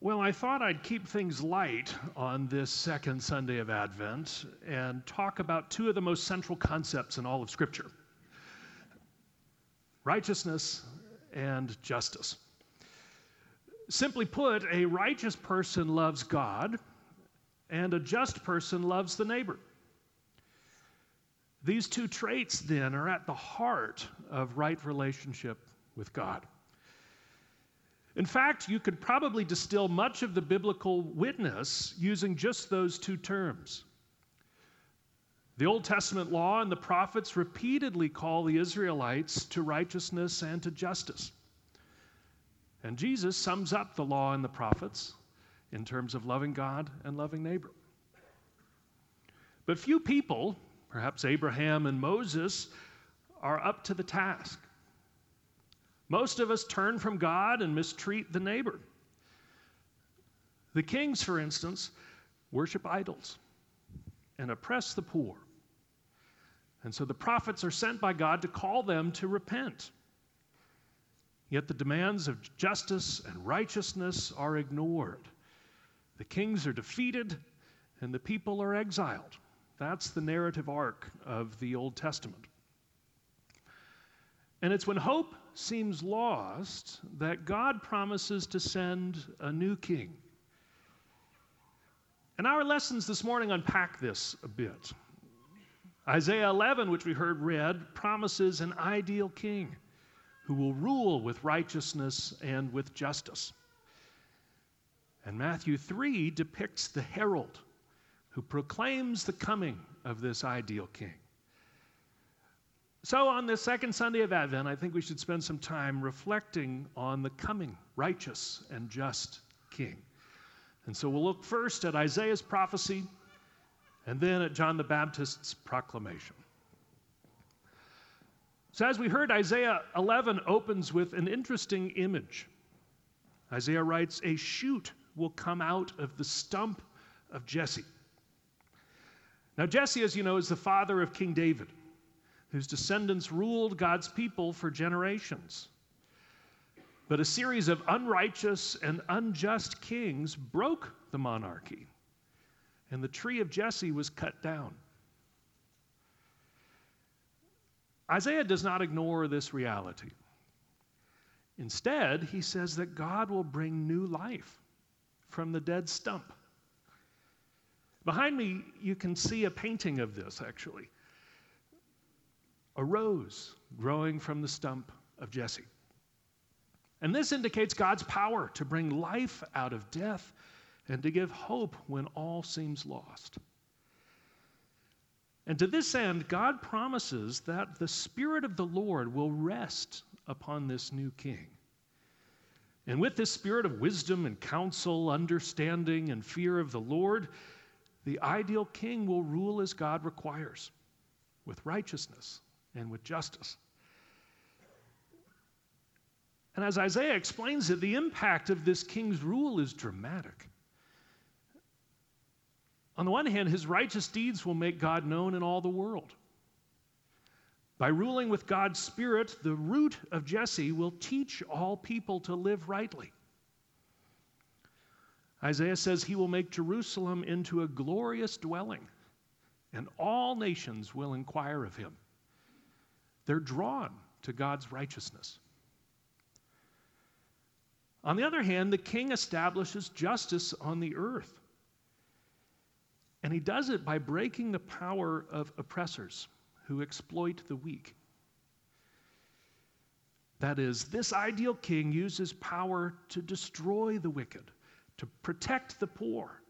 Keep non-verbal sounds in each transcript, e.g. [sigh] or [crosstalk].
Well, I thought I'd keep things light on this second Sunday of Advent and talk about two of the most central concepts in all of Scripture righteousness and justice. Simply put, a righteous person loves God, and a just person loves the neighbor. These two traits, then, are at the heart of right relationship with God. In fact, you could probably distill much of the biblical witness using just those two terms. The Old Testament law and the prophets repeatedly call the Israelites to righteousness and to justice. And Jesus sums up the law and the prophets in terms of loving God and loving neighbor. But few people, perhaps Abraham and Moses, are up to the task. Most of us turn from God and mistreat the neighbor. The kings, for instance, worship idols and oppress the poor. And so the prophets are sent by God to call them to repent. Yet the demands of justice and righteousness are ignored. The kings are defeated and the people are exiled. That's the narrative arc of the Old Testament. And it's when hope seems lost that God promises to send a new king. And our lessons this morning unpack this a bit. Isaiah 11, which we heard read, promises an ideal king who will rule with righteousness and with justice. And Matthew 3 depicts the herald who proclaims the coming of this ideal king. So, on this second Sunday of Advent, I think we should spend some time reflecting on the coming righteous and just King. And so, we'll look first at Isaiah's prophecy and then at John the Baptist's proclamation. So, as we heard, Isaiah 11 opens with an interesting image. Isaiah writes, A shoot will come out of the stump of Jesse. Now, Jesse, as you know, is the father of King David whose descendants ruled God's people for generations. But a series of unrighteous and unjust kings broke the monarchy, and the tree of Jesse was cut down. Isaiah does not ignore this reality. Instead, he says that God will bring new life from the dead stump. Behind me, you can see a painting of this, actually a rose growing from the stump of Jesse. And this indicates God's power to bring life out of death and to give hope when all seems lost. And to this end, God promises that the Spirit of the Lord will rest upon this new king. And with this spirit of wisdom and counsel, understanding and fear of the Lord, the ideal king will rule as God requires, with righteousness and with justice. And as Isaiah explains it, the impact of this king's rule is dramatic. On the one hand, his righteous deeds will make God known in all the world. By ruling with God's Spirit, the root of Jesse will teach all people to live rightly. Isaiah says he will make Jerusalem into a glorious dwelling, and all nations will inquire of him. They're drawn to God's righteousness. On the other hand, the king establishes justice on the earth. And he does it by breaking the power of oppressors who exploit the weak. That is, this ideal king uses power to destroy the wicked, to protect the poor.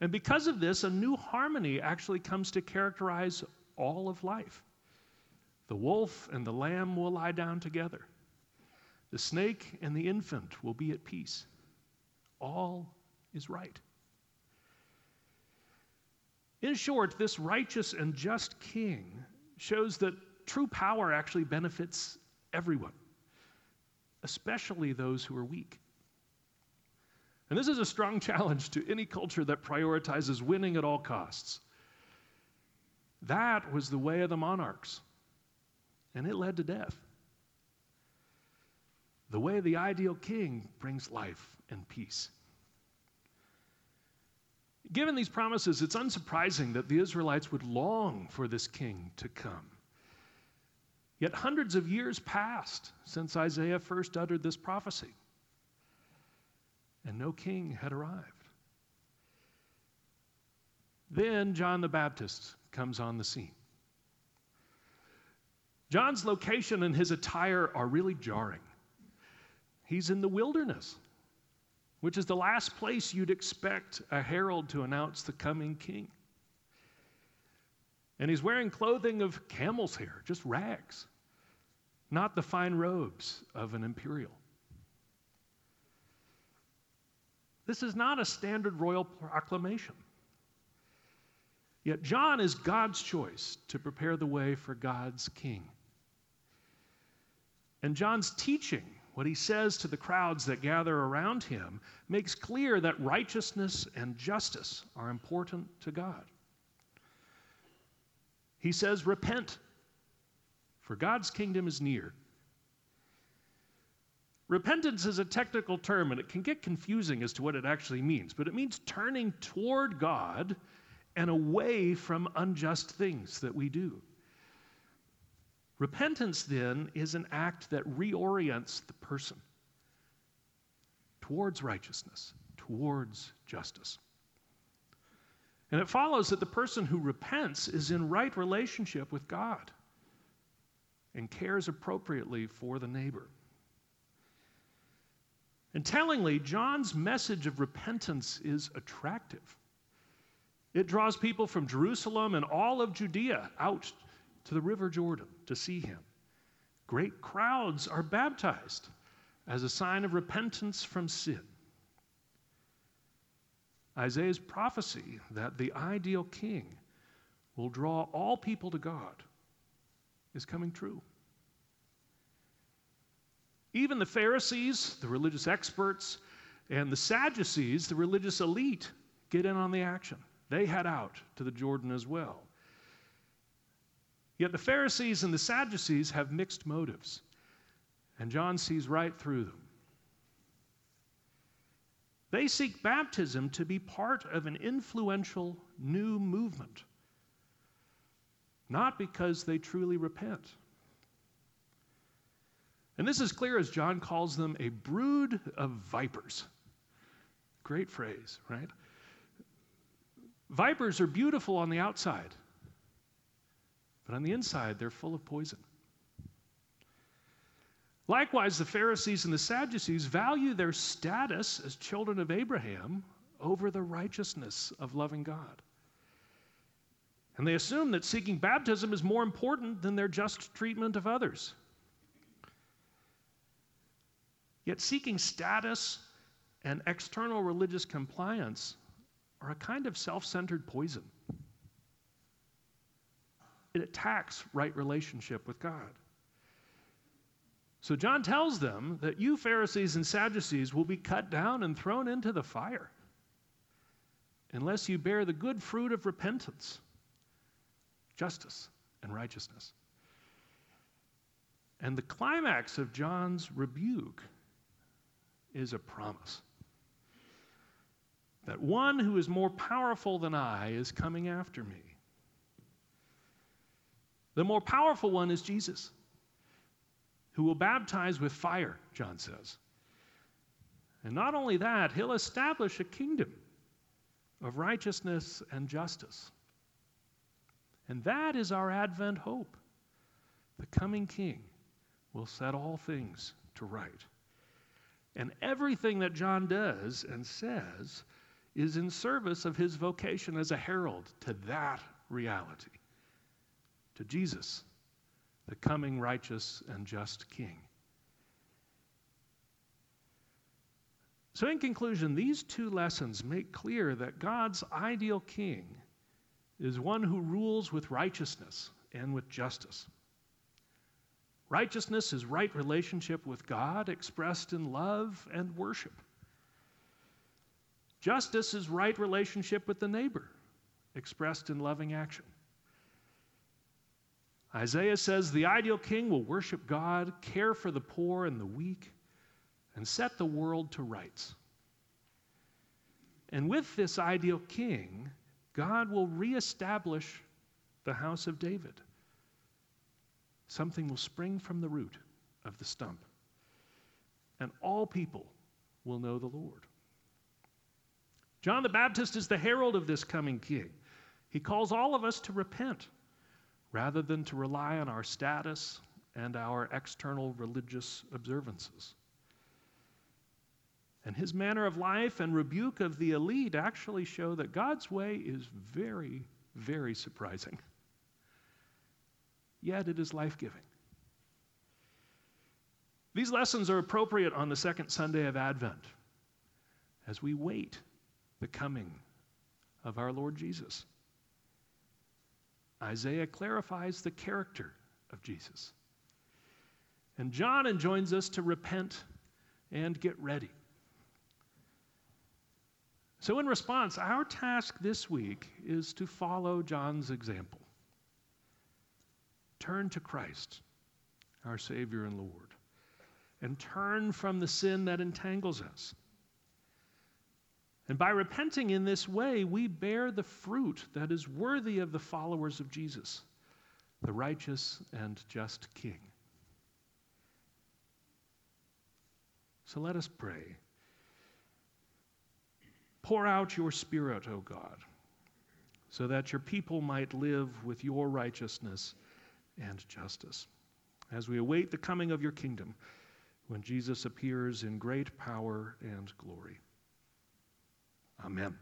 And because of this, a new harmony actually comes to characterize all of life. The wolf and the lamb will lie down together. The snake and the infant will be at peace. All is right. In short, this righteous and just king shows that true power actually benefits everyone, especially those who are weak. And this is a strong [laughs] challenge to any culture that prioritizes winning at all costs. That was the way of the monarchs and it led to death. the way the ideal king brings life and peace. Given these promises, it's unsurprising that the Israelites would long for this king to come. Yet hundreds of years passed since Isaiah first uttered this prophecy, and no king had arrived. Then John the Baptist comes on the scene. John's location and his attire are really jarring. He's in the wilderness, which is the last place you'd expect a herald to announce the coming king. And he's wearing clothing of camel's hair, just rags, not the fine robes of an imperial. This is not a standard royal proclamation. Yet John is God's choice to prepare the way for God's king. And John's teaching, what he says to the crowds that gather around him, makes clear that righteousness and justice are important to God. He says, Repent, for God's kingdom is near. Repentance is a technical term and it can get confusing as to what it actually means, but it means turning toward God and away from unjust things that we do. Repentance, then, is an act that reorients the person towards righteousness, towards justice. And it follows that the person who repents is in right relationship with God and cares appropriately for the neighbor. And tellingly, John's message of repentance is attractive. It draws people from Jerusalem and all of Judea out to the River Jordan to see him. Great crowds are baptized as a sign of repentance from sin. Isaiah's prophecy that the ideal king will draw all people to God is coming true. Even the Pharisees, the religious experts, and the Sadducees, the religious elite, get in on the action. They head out to the Jordan as well. Yet the Pharisees and the Sadducees have mixed motives, and John sees right through them. They seek baptism to be part of an influential new movement, not because they truly repent. And this is clear as John calls them a brood of vipers. Great phrase, right? Vipers are beautiful on the outside, but on the inside, they're full of poison. Likewise, the Pharisees and the Sadducees value their status as children of Abraham over the righteousness of loving God. And they assume that seeking baptism is more important than their just treatment of others. Yet, seeking status and external religious compliance are a kind of self centered poison. It attacks right relationship with God. So John tells them that you Pharisees and Sadducees will be cut down and thrown into the fire unless you bear the good fruit of repentance, justice, and righteousness. And the climax of John's rebuke is a promise that one who is more powerful than I is coming after me. The more powerful one is Jesus, who will baptize with fire, John says. And not only that, he'll establish a kingdom of righteousness and justice. And that is our Advent hope. The coming King will set all things to right. And everything that John does and says is in service of his vocation as a herald to that reality, to Jesus, the coming righteous and just King. So, in conclusion, these two lessons make clear that God's ideal king is one who rules with righteousness and with justice. Righteousness is right relationship with God expressed in love and worship. Justice is right relationship with the neighbor, expressed in loving action. Isaiah says the ideal king will worship God, care for the poor and the weak, and set the world to rights. And with this ideal king, God will reestablish the house of David. Something will spring from the root of the stump, and all people will know the Lord. John the Baptist is the herald of this coming king. He calls all of us to repent rather than to rely on our status and our external religious observances. And his manner of life and rebuke of the elite actually show that God's way is very, very surprising. Yet it is life giving. These lessons are appropriate on the second Sunday of Advent as we wait the coming of our Lord Jesus. Isaiah clarifies the character of Jesus. And John enjoins us to repent and get ready. So, in response, our task this week is to follow John's example. Turn to Christ, our Savior and Lord, and turn from the sin that entangles us. And by repenting in this way, we bear the fruit that is worthy of the followers of Jesus, the righteous and just King. So let us pray. Pour out your Spirit, O God, so that your people might live with your righteousness and justice. As we await the coming of your kingdom, when Jesus appears in great power and glory. Amen.